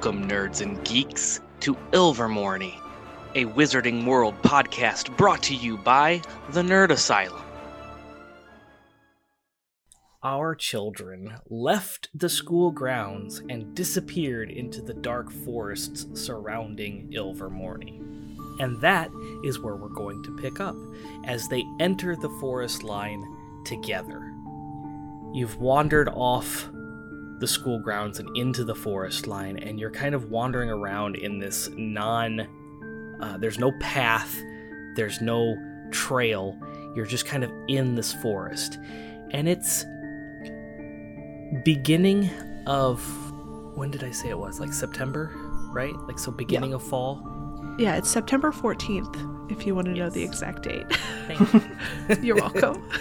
Welcome, nerds and geeks, to Ilvermorny, a Wizarding World podcast brought to you by the Nerd Asylum. Our children left the school grounds and disappeared into the dark forests surrounding Ilvermorny. And that is where we're going to pick up as they enter the forest line together. You've wandered off the school grounds and into the forest line, and you're kind of wandering around in this non. Uh, there's no path, there's no trail. You're just kind of in this forest, and it's beginning of when did I say it was? Like September, right? Like so, beginning of fall. Yeah, it's September 14th, if you want to know the exact date. Thank you. You're welcome.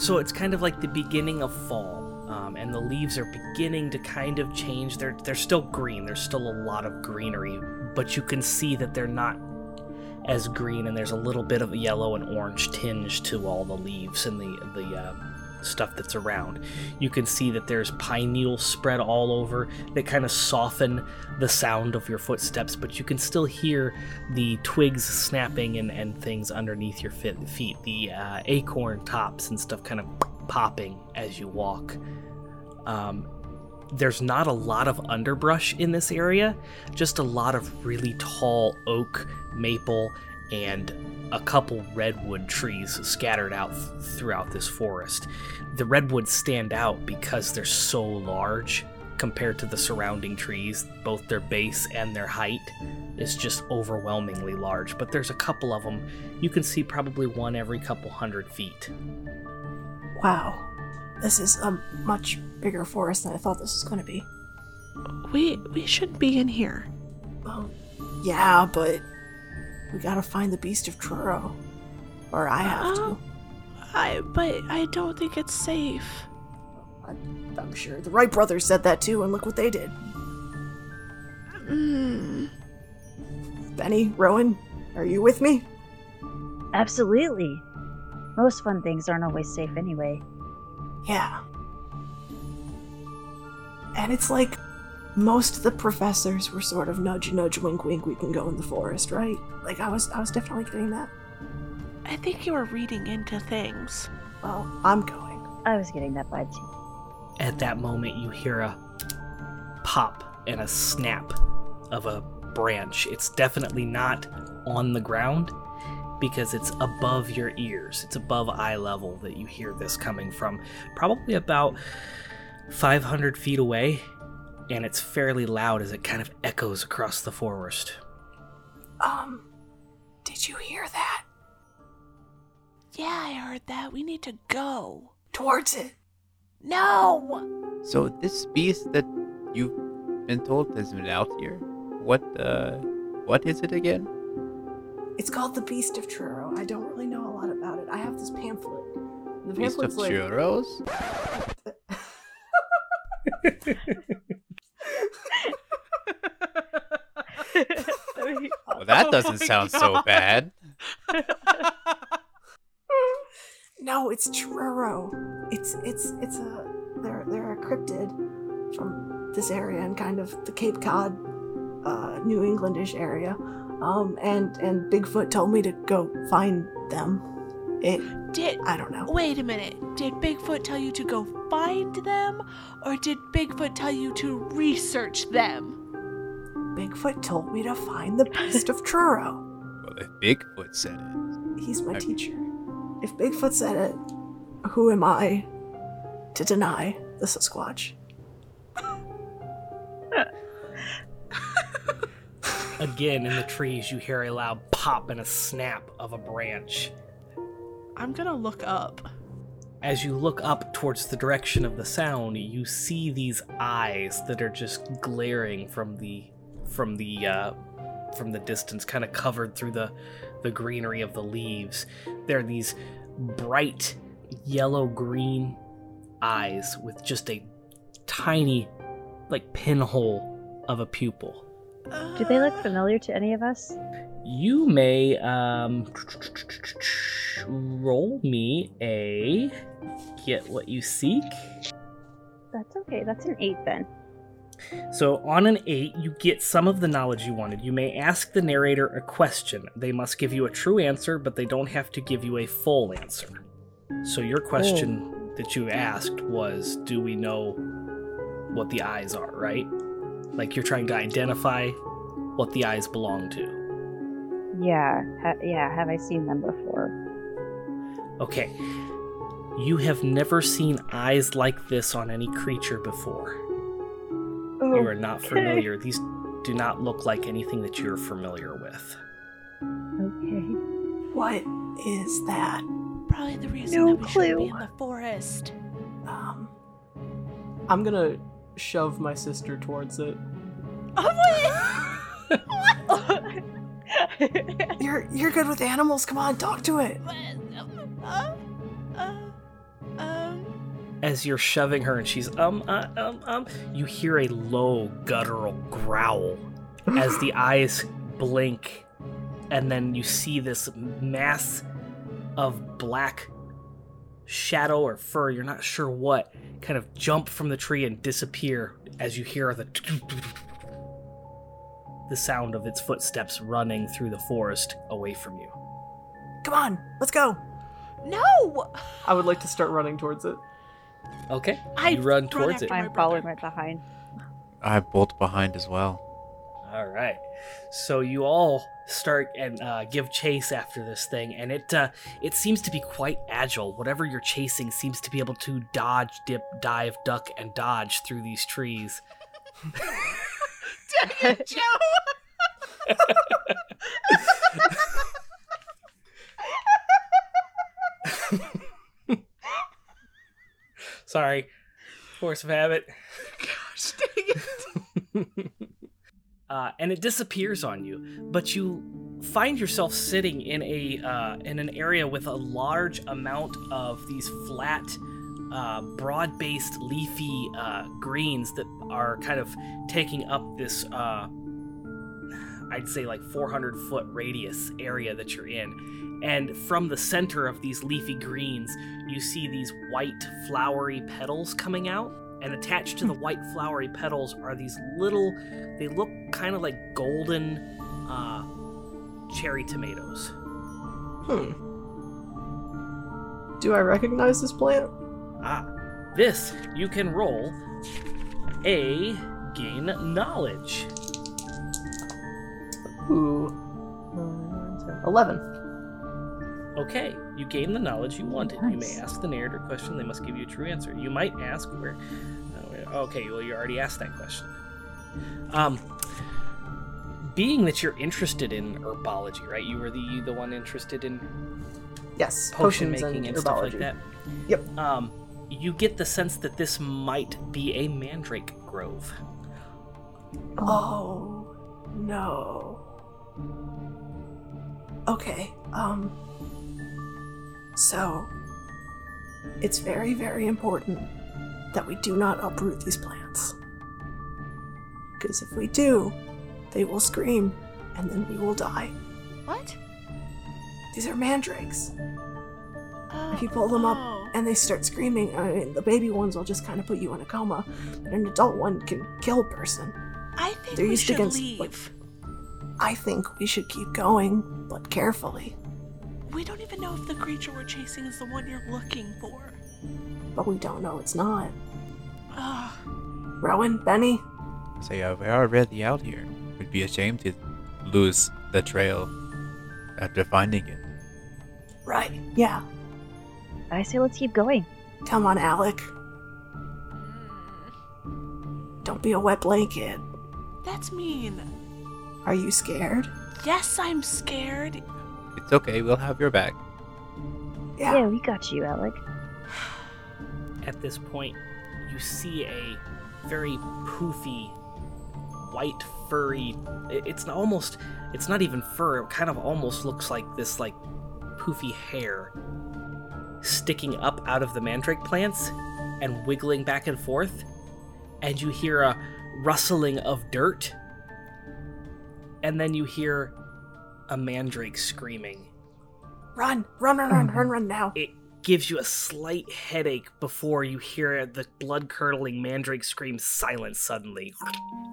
So it's kind of like the beginning of fall, um, and the leaves are beginning to kind of change. They're they're still green. There's still a lot of greenery, but you can see that they're not as green, and there's a little bit of a yellow and orange tinge to all the leaves and the the uh, stuff that's around. You can see that there's pine needles spread all over that kind of soften the sound of your footsteps, but you can still hear the twigs snapping and, and things underneath your feet, the uh, acorn tops and stuff kind of popping as you walk. Um, there's not a lot of underbrush in this area, just a lot of really tall oak, maple, and a couple redwood trees scattered out th- throughout this forest. The redwoods stand out because they're so large compared to the surrounding trees, both their base and their height is just overwhelmingly large. But there's a couple of them. You can see probably one every couple hundred feet. Wow. This is a much bigger forest than I thought this was going to be. we we shouldn't be in here. Well, yeah, but we gotta find the Beast of Truro. Or I have to. Oh. I but I don't think it's safe. I, I'm sure the Wright brothers said that too, and look what they did. Mm. Benny, Rowan, are you with me? Absolutely. Most fun things aren't always safe anyway. Yeah. And it's like most of the professors were sort of nudge nudge wink wink we can go in the forest, right? Like I was I was definitely getting that. I think you were reading into things. Well, I'm going. I was getting that vibe too. At that moment, you hear a pop and a snap of a branch. It's definitely not on the ground because it's above your ears. It's above eye level that you hear this coming from. Probably about 500 feet away, and it's fairly loud as it kind of echoes across the forest. Um, did you hear that? Yeah, I heard that. We need to go. Towards it. No. So this beast that you've been told has been out here, what uh, what is it again? It's called the Beast of Truro. I don't really know a lot about it. I have this pamphlet. The Beast of like churros? Well, that doesn't sound so bad. No, it's Truro. It's it's it's a they're they're a cryptid from this area and kind of the Cape Cod, uh, New Englandish area. Um, and and Bigfoot told me to go find them. It Did I don't know. wait a minute. Did Bigfoot tell you to go find them, or did Bigfoot tell you to research them? Bigfoot told me to find the Beast of Truro. Well, if Bigfoot said it. He's my Okay. teacher. If Bigfoot said it, who am I to deny the Sasquatch? Again, in the trees, you hear a loud pop and a snap of a branch. I'm gonna look up. As you look up towards the direction of the sound, you see these eyes that are just glaring from the from the uh, from the distance, kind of covered through the the greenery of the leaves. They're these bright yellow green eyes with just a tiny, like pinhole of a pupil. Do they look familiar to any of us? You may um, roll me a get what you seek. That's okay. That's an eight then. So on an eight, you get some of the knowledge you wanted. You may ask the narrator a question. They must give you a true answer, but they don't have to give you a full answer. So your question that you asked was, "Do we know what the eyes are?" Right? Like you're trying to identify what the eyes belong to. Yeah, ha- yeah. Have I seen them before? Okay. You have never seen eyes like this on any creature before. Oh, You are not familiar. These do not look like anything that you're familiar with. Okay. What is that? Probably the reason No that we shouldn't be clue. in the forest. Um, I'm gonna shove my sister towards it. you're you're good with animals. Come on, talk to it. Uh, uh, um, As you're shoving her and she's um uh, um um, you hear a low guttural growl as the eyes blink, and then you see this mass of black shadow or fur. You're not sure what kind of jump from the tree and disappear as you hear the the sound of its footsteps running through the forest away from you. Come on, let's go. no! I would like to start running towards it. Okay, I you run run towards it. I'm following right behind. I bolt behind as well. All right. So you all start and uh, give chase after this thing, and it uh, it seems to be quite agile. Whatever you're chasing seems to be able to dodge, dip, dive, duck, and dodge through these trees. Dang it, Joe! Sorry, force of habit. Gosh, dang it. uh, and it disappears on you. But you find yourself sitting in a uh, in an area with a large amount of these flat, uh, broad-based, leafy uh, greens that are kind of taking up this. Uh, I'd say like 400 foot radius area that you're in. And from the center of these leafy greens, you see these white flowery petals coming out. And attached to the white flowery petals are these little, they look kind of like golden uh, cherry tomatoes. Hmm. Do I recognize this plant? Ah, this you can roll a gain knowledge. Ooh. Nine, ten, Eleven. Okay, you gain the knowledge you wanted. You may ask the narrator a question, they must give you a true answer. You might ask where. uh, where- Okay, well, you already asked that question. Um, being that you're interested in herbology, right? You were the the one interested in Yes. potion potions making and, and, stuff like that. Yep. Um, you get the sense that this might be a mandrake grove. Oh no. Okay, um. So, it's very, very important that we do not uproot these plants. Because if we do, they will scream and then we will die. What? These are mandrakes. Oh, If you pull them oh. up and they start screaming, I mean, the baby ones will just kind of put you in a coma, but an adult one can kill a person. I think They're we used should against, leave. like- I think we should keep going, but carefully. We don't even know if the creature we're chasing is the one you're looking for. But we don't know it's not. Ugh. Rowan, Benny, So yeah, we're already out here. We'd be ashamed to lose the trail after finding it. Right. Yeah. I say let's keep going. Come on, Alec. Hmm. Don't be a wet blanket. That's mean. Are you scared? Yes, I'm scared. It's okay, we'll have your back. Yeah. Yeah, we got you, Alec. At this point, you see a very poofy, white, furry. It's almost. It's not even fur. It kind of almost looks like this, like poofy hair sticking up out of the mandrake plants and wiggling back and forth. And you hear a rustling of dirt. And then you hear a mandrake screaming. Run, run, run, run, run, run now. It gives you a slight headache before you hear the blood curdling mandrake scream silence suddenly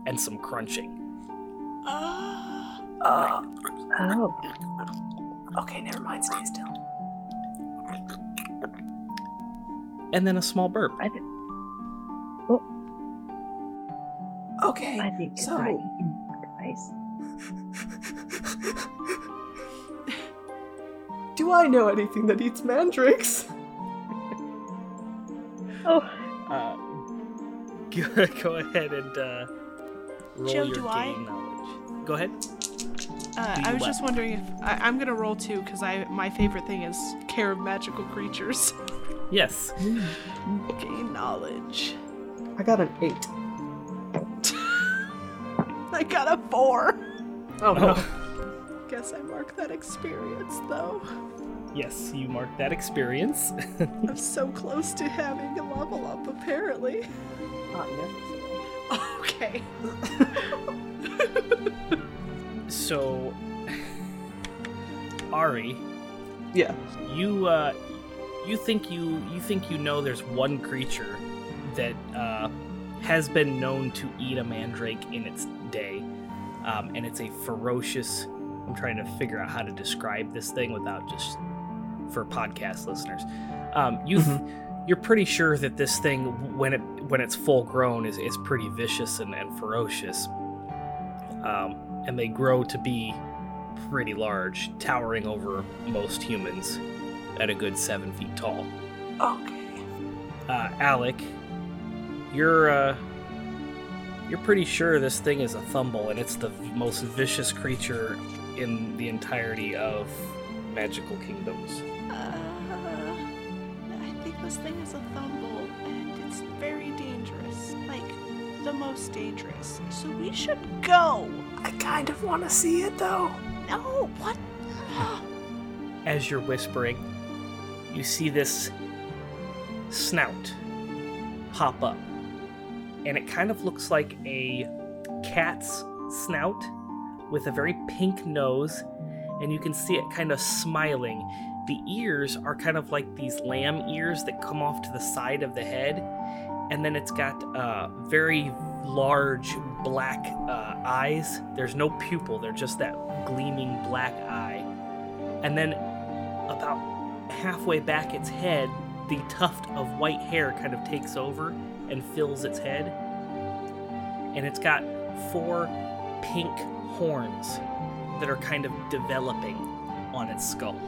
and some crunching. Uh, Uh, Oh, okay, never mind. Stay still. And then a small burp. I, th- Okay. I think so goodbye, guys. Do I know anything that eats mandrakes? Oh, Uh, go, go ahead and uh, roll Joe, your do gain I? knowledge. Go ahead. uh, I was what? just wondering if I, I'm gonna roll two because I my favorite thing is care of magical creatures. Yes. Gain knowledge. I got an eight. I got a four. Oh no. Guess I mark that experience though. Yes, you mark that experience. I'm so close to having a level up apparently. Not necessary. Okay. so, Ari, Yeah. you uh you think you you think you know there's one creature that uh has been known to eat a mandrake in its day um, and it's a ferocious i'm trying to figure out how to describe this thing without just for podcast listeners um, you th- you're pretty sure that this thing when it when it's full grown is, is pretty vicious and, and ferocious um, and they grow to be pretty large towering over most humans at a good seven feet tall. okay. Uh, Alec, you're uh, you're pretty sure this thing is a thumble, and it's the most vicious creature in the entirety of magical kingdoms. Uh, I think this thing is a thumble and it's very dangerous. Like the most dangerous. So we should go. I kind of want to see it though. No, what? As you're whispering, you see this snout pop up, and it kind of looks like a cat's snout with a very pink nose, and you can see it kind of smiling. The ears are kind of like these lamb ears that come off to the side of the head, and then it's got uh, very large black uh, eyes. There's no pupil, they're just that gleaming black eye. And then about halfway back its head, the tuft of white hair kind of takes over and fills its head. And it's got four pink horns that are kind of developing on its skull.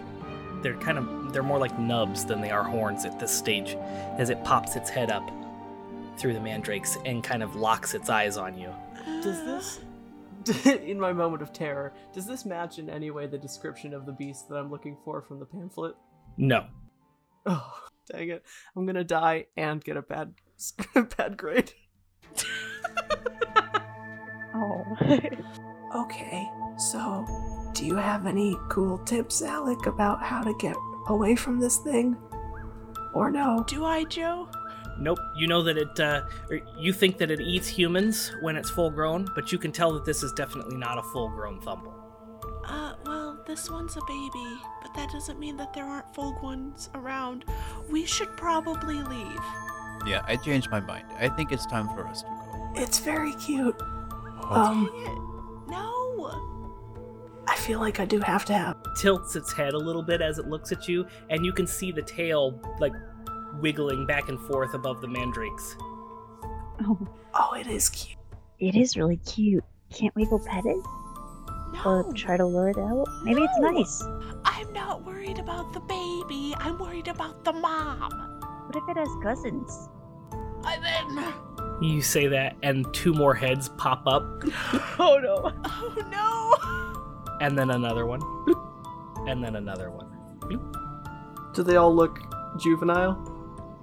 They're kind of they're more like nubs than they are horns at this stage as it pops its head up through the mandrakes and kind of locks its eyes on you. Does this, in my moment of terror, does this match in any way the description of the beast that I'm looking for from the pamphlet? No. Oh, dang it! I'm gonna die and get a bad, bad grade. oh. Okay. So, do you have any cool tips, Alec, about how to get away from this thing? Or no? Do I, Joe? Nope. You know that it, uh, you think that it eats humans when it's full grown, but you can tell that this is definitely not a full grown Thumble. Uh, well, this one's a baby, but that doesn't mean that there aren't full ones around. We should probably leave. Yeah, I changed my mind. I think it's time for us to go. It's very cute. Oh, Um, Dang it. No. I feel like I do have to have. Tilts its head a little bit as it looks at you, and you can see the tail, like, wiggling back and forth above the mandrakes. oh, Oh, it is cute. it is really cute. Can't we go pet it? Or No. try to lure it out? Maybe it's nice. I'm not worried about the baby. I'm worried about the mom. What if it has cousins? And then. You say that, and two more heads pop up, Oh no. Oh no! and then another one, and then another one. Do they all look juvenile?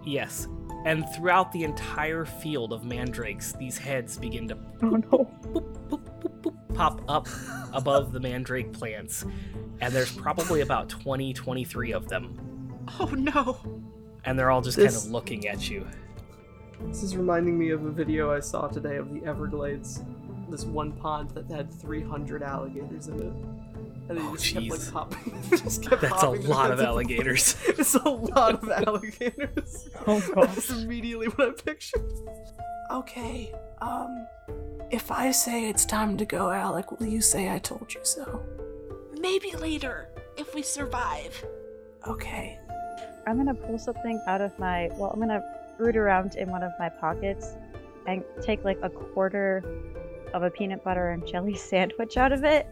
Yes. And throughout the entire field of mandrakes, these heads begin to Oh no. boop, boop, boop, boop, pop up above the mandrake plants. And there's probably about 20, 23 of them. Oh no! And they're all just kind of looking at you. This is reminding me of a video I saw today of the Everglades. This one pond that had 300 alligators in it. And they Oh, just kept like jeez. popping. just kept That's a popping their lot of alligators. it's a lot of alligators. Oh That's immediately what I pictured. Okay. Um, if I say it's time to go, Alec, will you say I told you so? Maybe later, if we survive. Okay. I'm gonna pull something out of my. Well, I'm gonna root around in one of my pockets and take like a quarter of a peanut butter and jelly sandwich out of it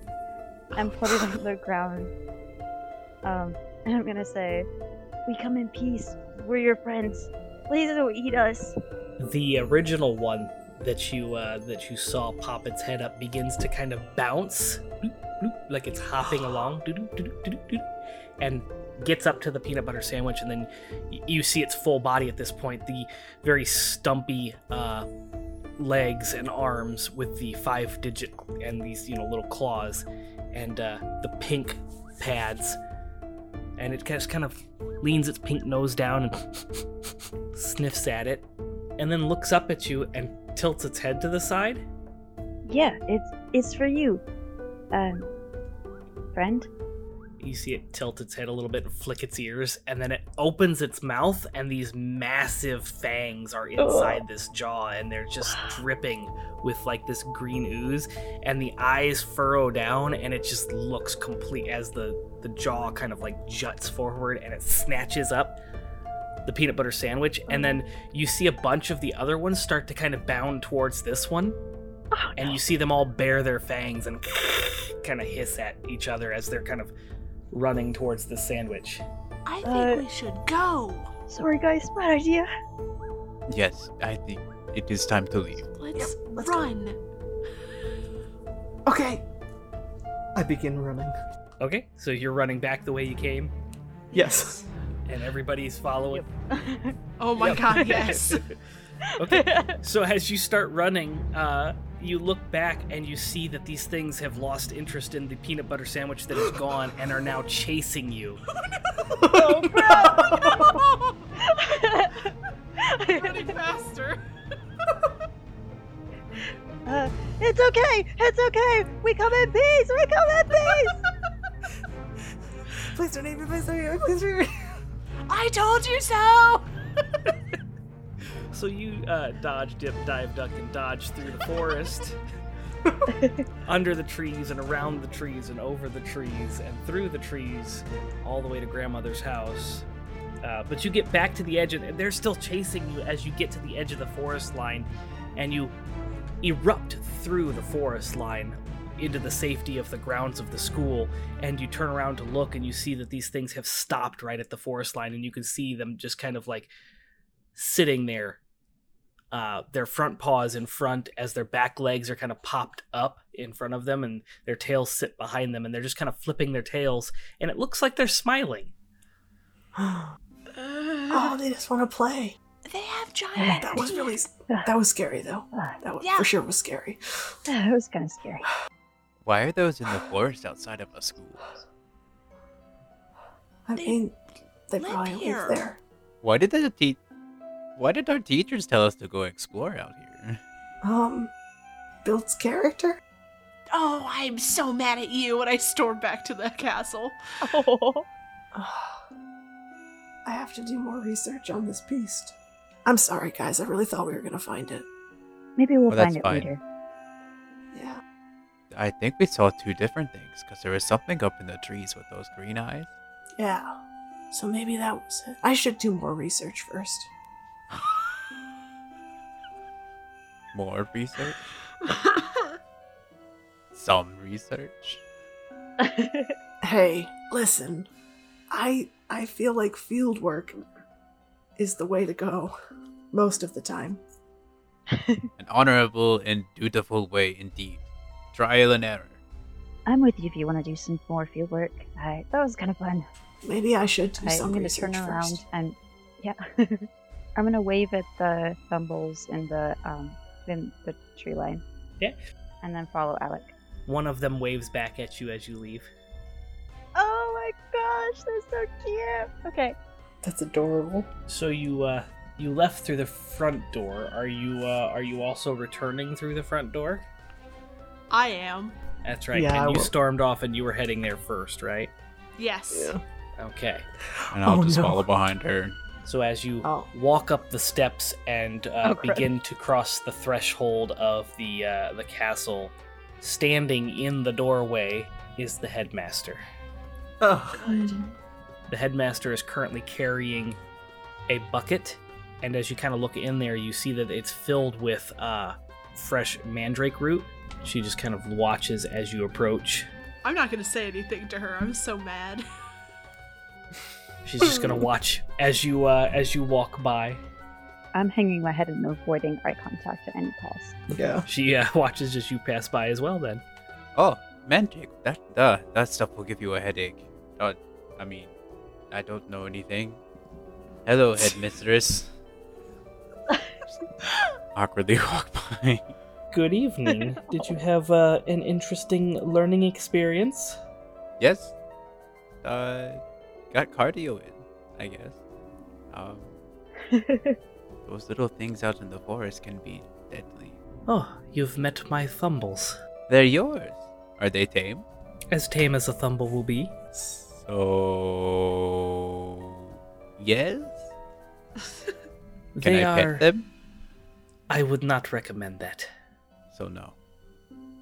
and put it on the ground. Um, and I'm gonna say, "We come in peace. We're your friends. Please don't eat us." the original one that you uh, that you saw pop its head up begins to kind of bounce, like it's hopping along, and gets up to the peanut butter sandwich, and then you see its full body at this point, the very stumpy uh, legs and arms with the five digit and these you know little claws, and uh, the pink pads. And it just kind of leans its pink nose down and sniffs at it, and then looks up at you and tilts its head to the side. Yeah, it's it's for you, um, friend. You see it tilt its head a little bit and flick its ears, and then it opens its mouth, and these massive fangs are inside this jaw, and they're just dripping with like this green ooze, and the eyes furrow down, and it just looks complete as the the jaw kind of like juts forward, and it snatches up the peanut butter sandwich, and then you see a bunch of the other ones start to kind of bound towards this one, Oh, and you see them all bare their fangs and kind of hiss at each other as they're kind of running towards the sandwich. I think Uh, we should go. Sorry, guys. Bad idea. Yes, I think it is time to leave. Let's, let's go. run. Okay. I begin running. Okay, so you're running back the way you came, Yes. and everybody's following. Oh my god, yes. Okay, so as you start running, uh, you look back and you see that these things have lost interest in the peanut butter sandwich that is gone and are now chasing you. Oh no! Running faster. Uh, it's okay. It's okay. We come in peace. We come in peace. Please don't eat me. Please don't eat me. Please don't eat me. I told you so. So you uh, dodge, dip, dive, duck, and dodge through the forest, under the trees and around the trees and over the trees and through the trees, all the way to grandmother's house. Uh, but you get back to the edge, and they're still chasing you as you get to the edge of the forest line, and you erupt through the forest line into the safety of the grounds of the school. And you turn around to look, and you see that these things have stopped right at the forest line, and you can see them just kind of like sitting there uh, their front paws in front as their back legs are kind of popped up in front of them and their tails sit behind them and they're just kind of flipping their tails and it looks like they're smiling Oh, they just want to play. They have giant. That was really. That was scary, though. That was, Yeah. for sure was scary. That was kind of scary. Why are those in the forest outside of a school? I They mean, they live probably live there. Why did the te- Why did our teachers tell us to go explore out here? Um, builds character. Oh, I'm so mad at you. And I storm back to the castle. Oh. I have to do more research on this beast. I'm sorry, guys. I really thought we were gonna find it. Maybe we'll Well, find it fine. later. Yeah. I think we saw two different things because there was something up in the trees with those green eyes. Yeah. So maybe that was it. I should do more research first. More research. some research. Hey, listen. I I feel like field work is the way to go most of the time. An honorable and dutiful way indeed. Trial and error. I'm with you if you want to do some more field work. I, that was kind of fun. Maybe I should do I, some I'm gonna research turn around first. and yeah, I'm gonna wave at the thumbles in the um in the tree line. Yeah. And then follow Alec. One of them waves back at you as you leave. Oh my gosh, they're so cute. Okay. That's adorable. So you uh you left through the front door. Are you uh are you also returning through the front door? I am. That's right. Yeah, and you stormed off and you were heading there first, right? Yes. Yeah. Okay. And I'll Oh, just no. follow behind her. So as you Oh. walk up the steps and uh, Oh, begin to cross the threshold of the uh, the castle, standing in the doorway is the headmaster. Oh, The headmaster is currently carrying a bucket, and as you kind of look in there, you see that it's filled with uh, fresh mandrake root. She just kind of watches as you approach. I'm not gonna say anything to her. I'm so mad. She's just gonna watch as you uh, as you walk by. I'm hanging my head and avoiding eye contact at any cost. yeah. She uh, watches as you pass by as well. Then Oh, magic. That uh, that stuff will give you a headache. Uh, I mean, I don't know anything. Hello, headmistress. Awkwardly walk by. Good evening. Did you have uh, an interesting learning experience? yes. Uh, got cardio in, I guess. Um, those little things out in the forest can be deadly. Oh, you've met my Thumbles. They're yours. Are they tame? As tame as a Thumble will be. So, yes. Can they I are. pet them? I would not recommend that. So no.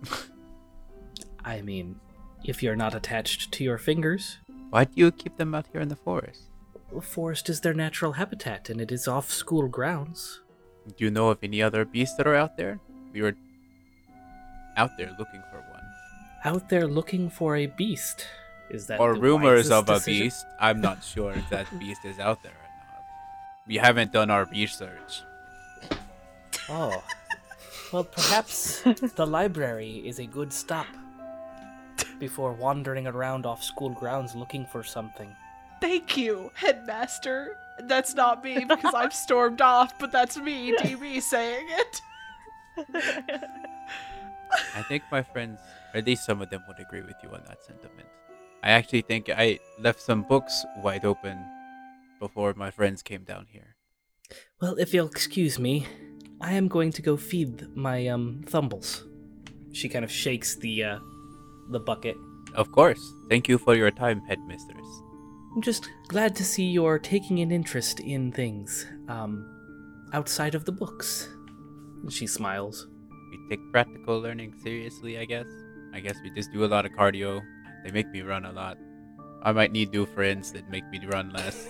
I mean, if you're not attached to your fingers, Why do you keep them out here in the forest? the forest is their natural habitat and it is off school grounds. Do you know of any other beasts that are out there? We were out there looking for one. Out there looking for a beast. Is that or the rumors wisest of a beast. I'm not sure if that beast is out there or not. We haven't done our research. Oh. Well, perhaps the library is a good stop before wandering around off school grounds looking for something. Thank you, headmaster. That's not me because I've stormed off, but that's me, DB, saying it. I think my friends, or at least some of them, would agree with you on that sentiment. I actually think I left some books wide open before my friends came down here. Well, if you'll excuse me, I am going to go feed my um thumbles. She kind of shakes the uh the bucket. Of course. Thank you for your time, headmistress. I'm just glad to see you're taking an interest in things um outside of the books. She smiles. We take practical learning seriously, I guess. I guess we just do a lot of cardio. They make me run a lot. I might need new friends that make me run less.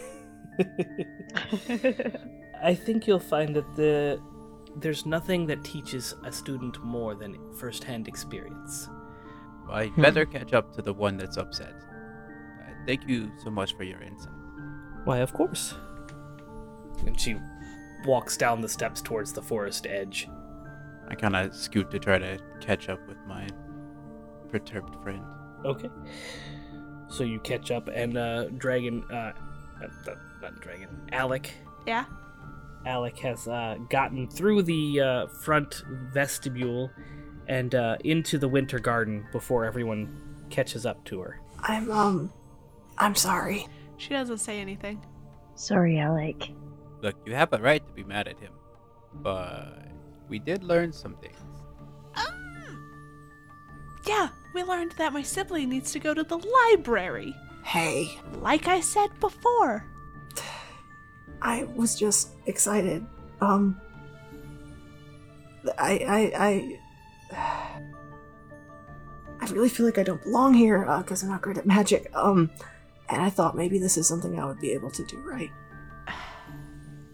I think you'll find that the there's nothing that teaches a student more than first-hand experience. I better catch up to the one that's upset. Uh, thank you so much for your insight. Why, of course. And she walks down the steps towards the forest edge. I kind of scoot to try to catch up with my perturbed friend. Okay. So you catch up, and uh, Dragon, uh, uh, not, not Dragon, Alec. Yeah. Alec has uh, gotten through the uh, front vestibule and uh, into the winter garden before everyone catches up to her. I'm um I'm sorry. She doesn't say anything. Sorry, Alec. Look, you have a right to be mad at him, but we did learn some things. Yeah, we learned that my sibling needs to go to the library. Hey, Like I said before. I was just excited. Um I I I I really feel like I don't belong here because I'm not great at magic. Um and I thought maybe this is something I would be able to do right.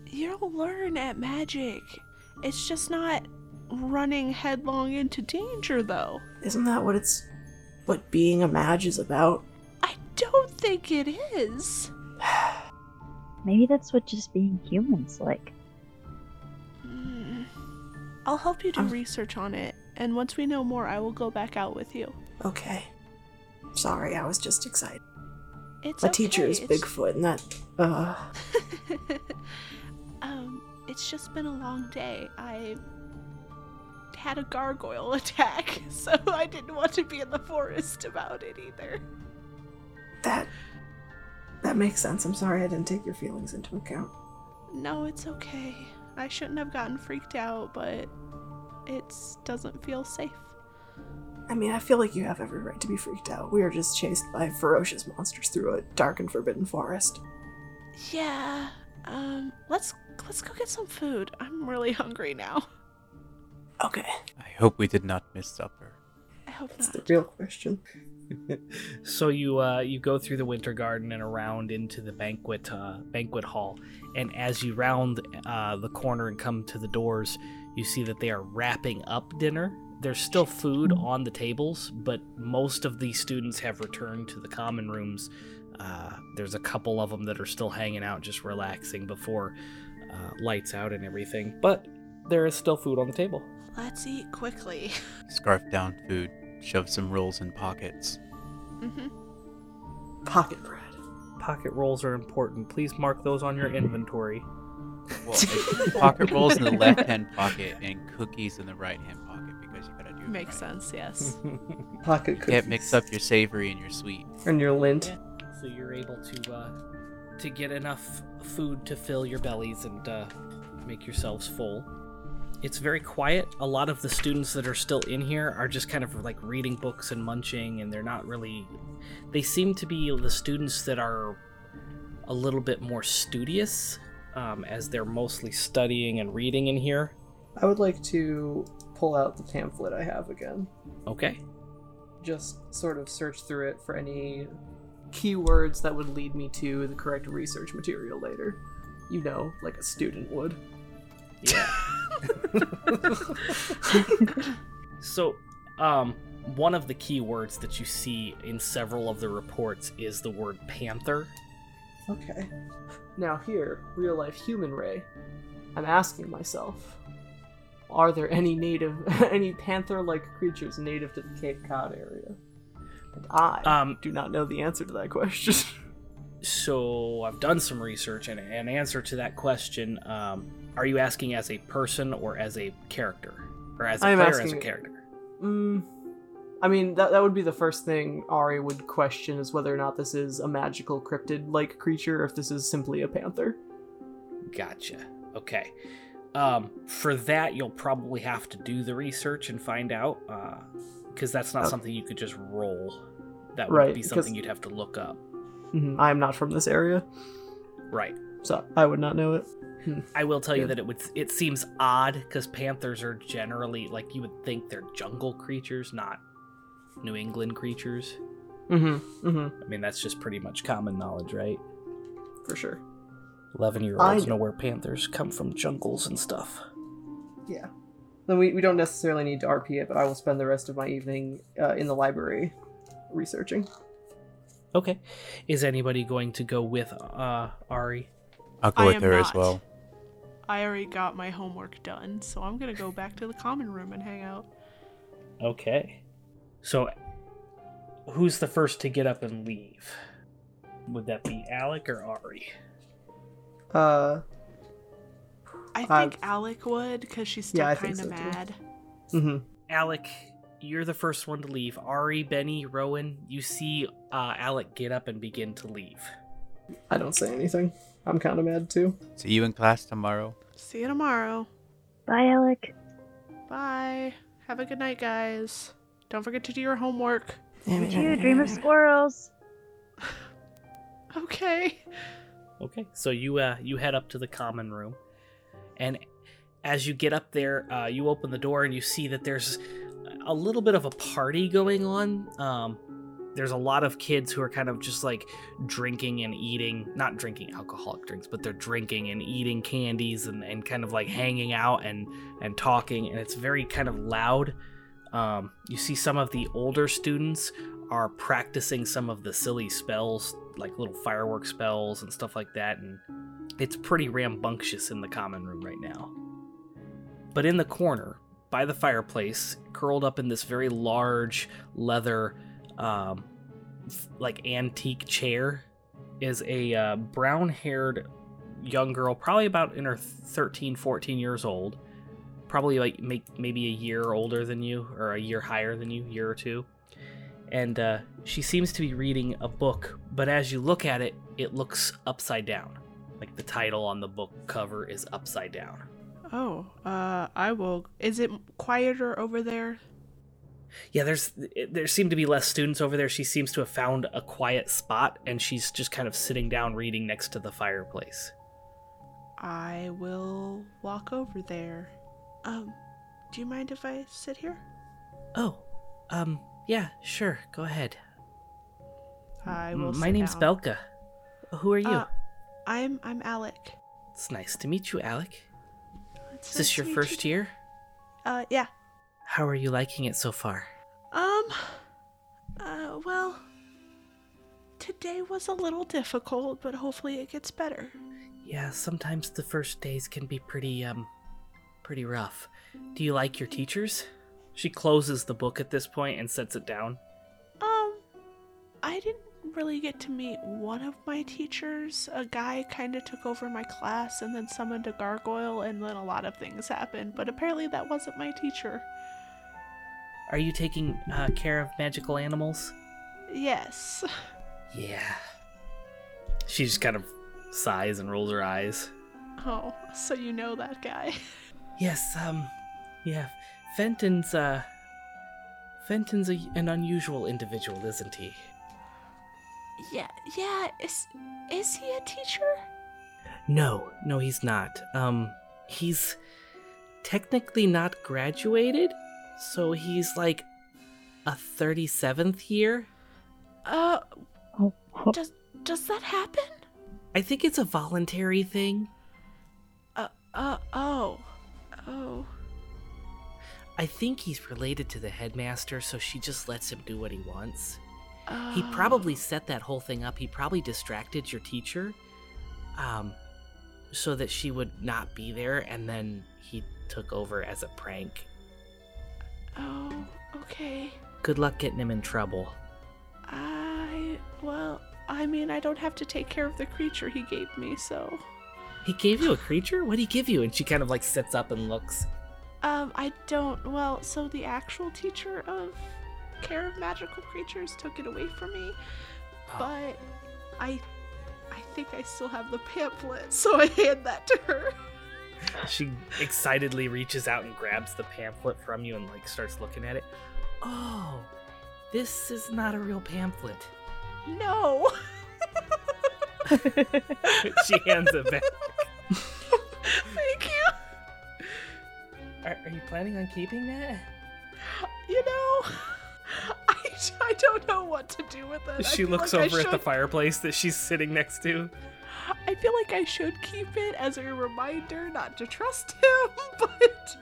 You'll learn at magic. It's just not running headlong into danger, though. Isn't that what it's what being a mage is about? I don't think it is. Maybe that's what just being human's like. Mm. I'll help you do Um, research on it, and once we know more, I will go back out with you. Okay. Sorry, I was just excited. It's My okay. teacher is it's- Bigfoot, and that uh um, it's just been a long day. I had a gargoyle attack, so I didn't want to be in the forest about it either. that that makes sense. I'm sorry I didn't take your feelings into account. No, it's okay. I shouldn't have gotten freaked out, but it doesn't feel safe. I mean, I feel like you have every right to be freaked out. We are just chased by ferocious monsters through a dark and forbidden forest. Yeah. Um, let's let's go get some food. I'm really hungry now. Okay, I hope we did not miss supper. I hope that's not. the real question. so you uh, you go through the winter garden and around into the banquet uh, banquet hall, and as you round uh, the corner and come to the doors, you see that they are wrapping up dinner. There's still food on the tables, but most of the students have returned to the common rooms. Uh, there's a couple of them that are still hanging out, just relaxing before uh, lights out and everything. But there is still food on the table. Let's eat quickly. Scarf down food, shove some rolls in pockets. hmm Pocket bread. Pocket rolls are important. Please mark those on your inventory. Well, pocket rolls in the left hand pocket and cookies in the right hand pocket because you gotta do it Makes right. sense. Yes. Pocket cookies. Can't mix up your savory and your sweet. and your lint. So you're able to uh, to get enough food to fill your bellies and uh, make yourselves full. It's very quiet. A lot of the students that are still in here are just kind of like reading books and munching, and they're not really. They seem to be the students that are a little bit more studious, um, as they're mostly studying and reading in here. I would like to pull out the pamphlet I have again. Okay. Just sort of search through it for any keywords that would lead me to the correct research material later. You know, like a student would. Yeah. so, um, one of the keywords that you see in several of the reports is the word panther. Okay. Now here, real life human ray. I'm asking myself, are there any native, any panther-like creatures native to the Cape Cod area? And I Um, do not know the answer to that question. So I've done some research, and an answer to that question: um, Are you asking as a person or as a character, or as a I'm player or as a asking- character? mm, I mean, that that would be the first thing Ari would question is whether or not this is a magical cryptid-like creature, or if this is simply a panther. Gotcha. Okay. Um, for that, you'll probably have to do the research and find out, because that's not Oh. something you could just roll. That would Right, be something you'd have to look up. Mhm, I am not from this area, Right. so I would not know it. I will tell you that it would. It seems odd because panthers are generally like you would think they're jungle creatures, not New England creatures. Mm-hmm. Mm-hmm. I mean, that's just pretty much common knowledge, right? For sure. Eleven-year-olds I- know where panthers come from, jungles and stuff. Yeah. Then we, we don't necessarily need to RP it, but I will spend the rest of my evening uh, in the library researching. Okay. Is anybody going to go with uh, Ari? I'll go I with am her as well. I already got my homework done, so I'm gonna go back to the common room and hang out. Okay. So, who's the first to get up and leave? Would that be Alec or Ari? Uh, I Uh, think Alec would, because she's still yeah, kind of so, mad. mm-hmm. Alec, you're the first one to leave. Ari, Benny, Rowan, you see uh, Alec get up and begin to leave. I don't say anything. I'm kind of mad too. See you in class tomorrow. See you tomorrow. Bye, Alec. Bye. Have a good night, guys. Don't forget to do your homework. And you, dream of squirrels. Okay. Okay, so you uh, you head up to the common room, and as you get up there, uh, you open the door and you see that there's a little bit of a party going on. Um, there's a lot of kids who are kind of just like drinking and eating, not drinking alcoholic drinks, but they're drinking and eating candies and, and kind of like hanging out and and talking, and it's very kind of loud. Um, you see some of the older students are practicing some of the silly spells, like little firework spells and stuff like that, and it's pretty rambunctious in the common room right now. But in the corner, by the fireplace, curled up in this very large leather, um, like antique chair, is a uh, brown haired young girl, probably about in her 13, 14 years old. Probably like make, maybe a year older than you, or a year higher than you, year or two. And uh, she seems to be reading a book, but as you look at it, it looks upside down. Like the title on the book cover is upside down. Oh, uh, I will. Is it quieter over there? Yeah, there's there seem to be less students over there. She seems to have found a quiet spot, and she's just kind of sitting down reading next to the fireplace. I will walk over there. Um, do you mind if I sit here? Oh, um, yeah, sure, go ahead. I will. My name's down. Belka. Who are you? Uh, I'm I'm Alec. it's nice to meet you, Alec. It's Is this nice your first you. year? Uh, yeah. How are you liking it so far? Um, uh, well, today was a little difficult, but hopefully it gets better. Yeah, sometimes the first days can be pretty, um, pretty rough. Do you like your teachers? She closes the book at this point and sets it down. Um, I didn't really get to meet one of my teachers. A guy kind of took over my class and then summoned a gargoyle, and then a lot of things happened, but apparently that wasn't my teacher. Are you taking uh, care of magical animals? Yes. Yeah. She just kind of sighs and rolls her eyes. Oh, so you know that guy. Yes, um, yeah. Fenton's, uh, Fenton's a, an unusual individual, isn't he? Yeah, yeah, is is he a teacher? No, no, he's not. Um, he's technically not graduated, so he's like a 37th year. Uh, Oh, does does that happen? I think it's a voluntary thing. Uh, uh, oh, oh. I think he's related to the headmaster, so she just lets him do what he wants. oh. He probably set that whole thing up. He probably distracted your teacher, um, so that she would not be there, and then he took over as a prank. Oh, okay. Good luck getting him in trouble. I well, I mean, I don't have to take care of the creature he gave me, so He gave you a creature? What'd he give you? And she kind of like sits up and looks. Um, I don't. Well, so the actual teacher of care of magical creatures took it away from me, but I, I think I still have the pamphlet, so I hand that to her. She excitedly reaches out and grabs the pamphlet from you and like starts looking at it. Oh, this is not a real pamphlet. No. she hands it back. Are, are you planning on keeping that? You know, I, I don't know what to do with it. She looks like over at the fireplace that she's sitting next to. I feel like I should keep it as a reminder not to trust him, but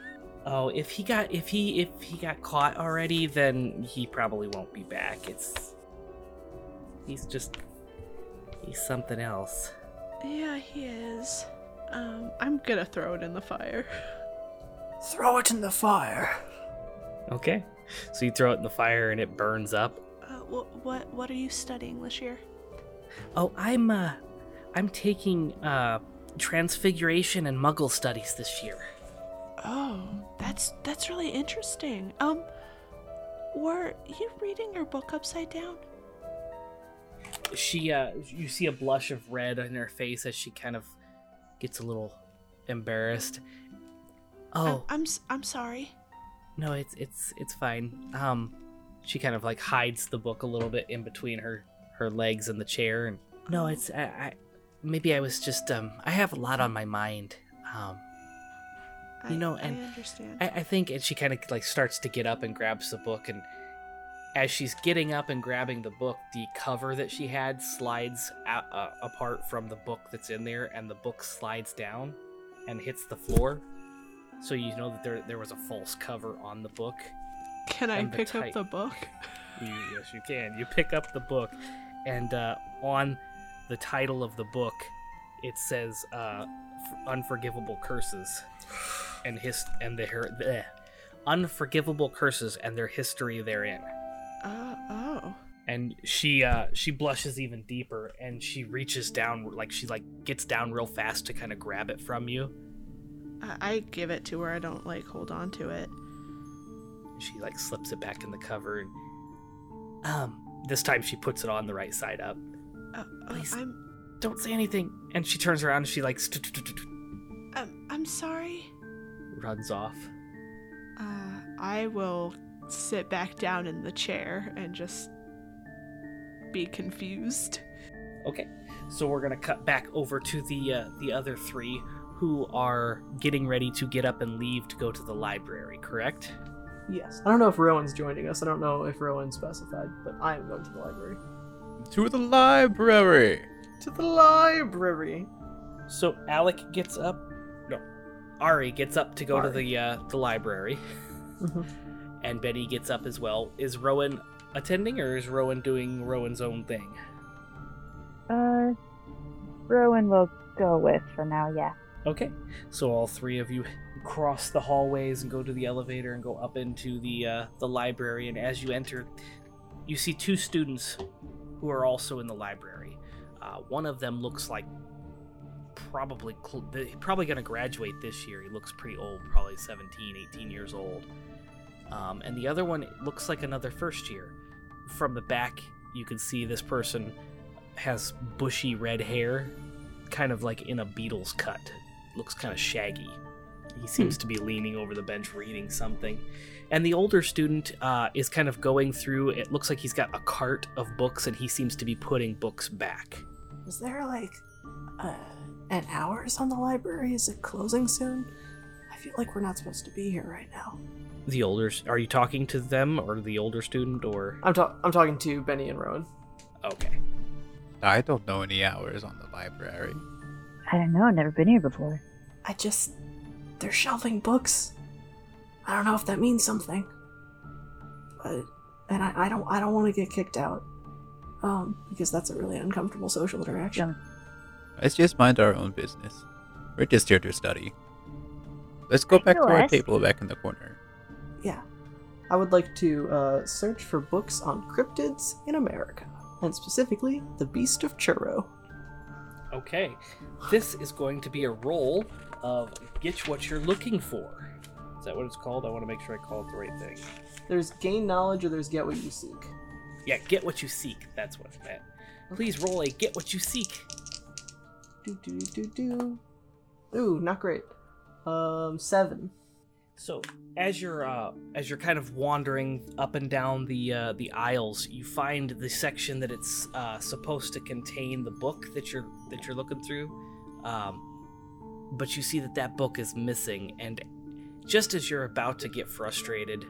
Oh, if he got if he if he got caught already, then he probably won't be back. It's he's just he's something else. yeah, he is. Um, I'm gonna throw it in the fire. Throw it in the fire. Okay. So you throw it in the fire and it burns up. Uh, what what what are you studying this year? Oh, I'm uh I'm taking uh transfiguration and muggle studies this year. Oh, that's that's really interesting. Um, were you reading your book upside down? She uh you see a blush of red on her face as she kind of gets a little embarrassed. Oh, I'm I'm, I'm sorry. No, it's it's it's fine. Um, she kind of like hides the book a little bit in between her her legs and the chair, and no, it's I, I maybe I was just um I have a lot on my mind. Um, I, You know, I and understand. I, I think, and she kind of like starts to get up and grabs the book, and as she's getting up and grabbing the book, the cover that she had slides out, uh, apart from the book that's in there, and the book slides down and hits the floor. So you know that there there was a false cover on the book. Can I the pick up the book? You, yes, you can. You pick up the book, and uh, on the title of the book, it says uh, "Unforgivable Curses," and his and their bleh, unforgivable curses and their history therein. Uh, oh. And she uh, she blushes even deeper, and she reaches down, like she like gets down real fast to kind of grab it from you. I, I give it to her. I don't like hold on to it. She like slips it back in the cover, and um, this time she puts it on the right side up. Uh, uh, Please. I'm Don't say anything. And she turns around and she like um, I'm sorry. runs off. Uh, I will sit back down in the chair and just be confused. Okay, so we're gonna cut back over to the uh, the other three who are getting ready to get up and leave to go to the library. Correct? Yes. I don't know if Rowan's joining us. I don't know if Rowan specified, but I am going to the library. To the library. To the library. So Alec gets up. No, Ari gets up to go to the uh, the library, Mhm. and Betty gets up as well. Is Rowan attending, or is Rowan doing Rowan's own thing? Uh, Rowan will go with for now, yeah. Okay, so all three of you cross the hallways and go to the elevator and go up into the uh, the library. And as you enter, you see two students who are also in the library. Uh, one of them looks like probably cl- probably going to graduate this year. He looks pretty old, probably 17, 18 years old. Um, and the other one looks like another first year. From the back, you can see this person has bushy red hair, kind of like in a Beatles cut. Looks kind of shaggy. He seems to be leaning over the bench reading something. And the older student uh, is kind of going through, it looks like he's got a cart of books and he seems to be putting books back. Is there like uh, an hours on the library? Is it closing soon? I feel like we're not supposed to be here right now. The older, are you talking to them or the older student or? I'm, ta- I'm talking to Benny and Rowan. Okay. I don't know any hours on the library. I don't know, I've never been here before. I just. They're shelving books. I don't know if that means something. But. And I, I don't I don't want to get kicked out. Um, because that's a really uncomfortable social interaction. Let's just mind our own business. We're just here to study. Let's go back to our table back in the corner. Yeah. I would like to uh, search for books on cryptids in America, and specifically the Beast of Truro. Okay. This is going to be a roll of get what you're looking for. Is that what it's called? I want to make sure I call it the right thing. There's gain knowledge or there's get what you seek. Yeah, get what you seek. That's what it meant. Please roll a get what you seek. Do do do do. Ooh, not great. Um, seven. So as you're uh, as you're kind of wandering up and down the uh, the aisles, you find the section that it's uh, supposed to contain the book that you're that you're looking through, um, but you see that that book is missing. And just as you're about to get frustrated,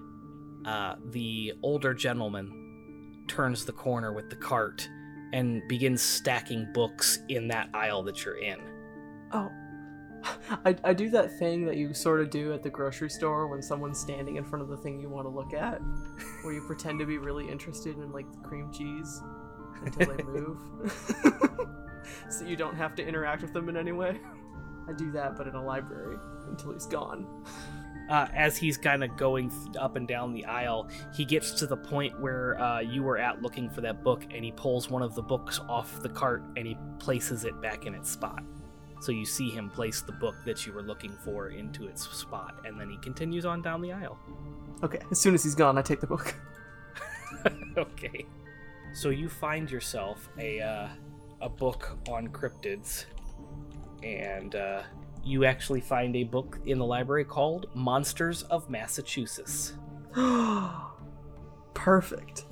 uh, the older gentleman turns the corner with the cart and begins stacking books in that aisle that you're in. Oh. I, I do that thing that you sort of do at the grocery store when someone's standing in front of the thing you want to look at, where you pretend to be really interested in like the cream cheese until they move, so you don't have to interact with them in any way. I do that, but in a library until he's gone. uh, as he's kind of going up and down the aisle, he gets to the point where uh, you were at looking for that book, and he pulls one of the books off the cart and he places it back in its spot. So you see him place the book that you were looking for into its spot, and then he continues on down the aisle. Okay, as soon as he's gone, I take the book. okay. So you find yourself a uh, a book on cryptids, and uh, you actually find a book in the library called Monsters of Massachusetts. Perfect.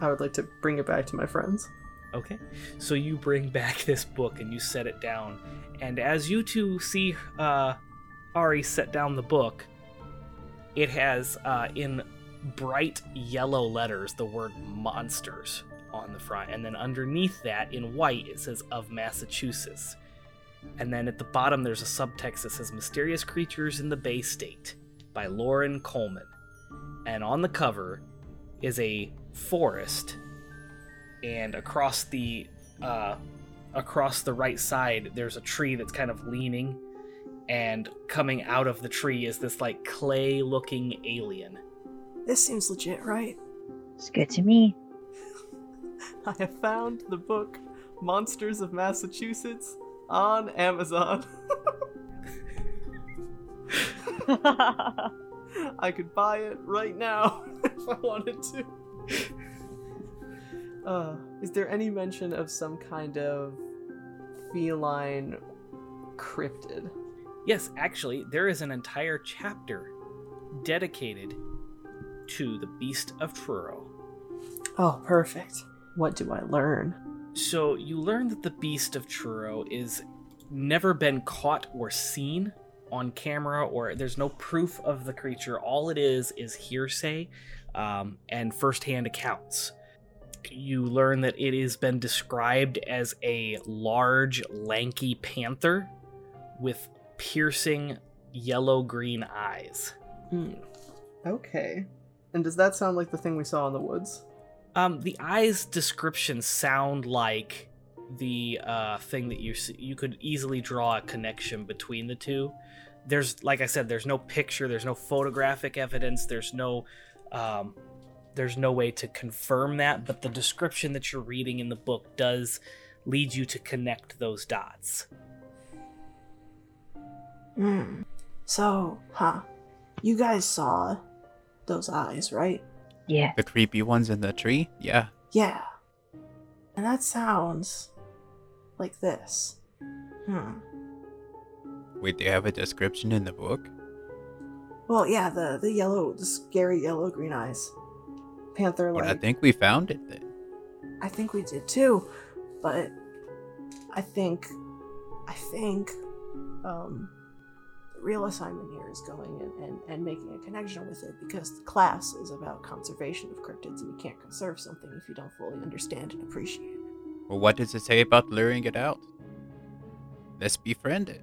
I would like to bring it back to my friends. Okay. So you bring back this book and you set it down. And as you two see uh, Ari set down the book, it has uh, in bright yellow letters the word monsters on the front. And then underneath that, in white, it says of Massachusetts. And then at the bottom, there's a subtext that says Mysterious Creatures in the Bay State by Loren Coleman. and on the cover is a forest, and across the uh, across the right side there's a tree that's kind of leaning, and coming out of the tree is this like clay-looking alien. This seems legit, right? It's good to me. I have found the book Monsters of Massachusetts on Amazon. I could buy it right now if I wanted to. Uh, is there any mention of some kind of feline cryptid? Yes, actually, there is an entire chapter dedicated to the Beast of Truro. Oh, perfect. What do I learn? So you learn that the Beast of Truro is never been caught or seen on camera, or there's no proof of the creature. All it is is hearsay um, and firsthand accounts. You learn that it has been described as a large, lanky panther with piercing yellow green eyes. Hmm. Okay. And does that sound like the thing we saw in the woods? Um, the eyes descriptions sound like the uh, thing that you see. You could easily draw a connection between the two. There's, like I said, there's no picture, there's no photographic evidence, there's no, um, there's no way to confirm that. But the description that you're reading in the book does lead you to connect those dots. Hmm. So, huh. You guys saw those eyes, right? Yeah. The creepy ones in the tree? Yeah. Yeah. And that sounds like this. Hmm. Wait, they have a description in the book? Well, yeah, the the yellow, the scary yellow green eyes. Panther like I think we found it then. I think we did too, but I think I think um the real assignment here is going in and, and making a connection with it because the class is about conservation of cryptids and you can't conserve something if you don't fully understand and appreciate it. Well, what does it say about luring it out? Let's befriend it.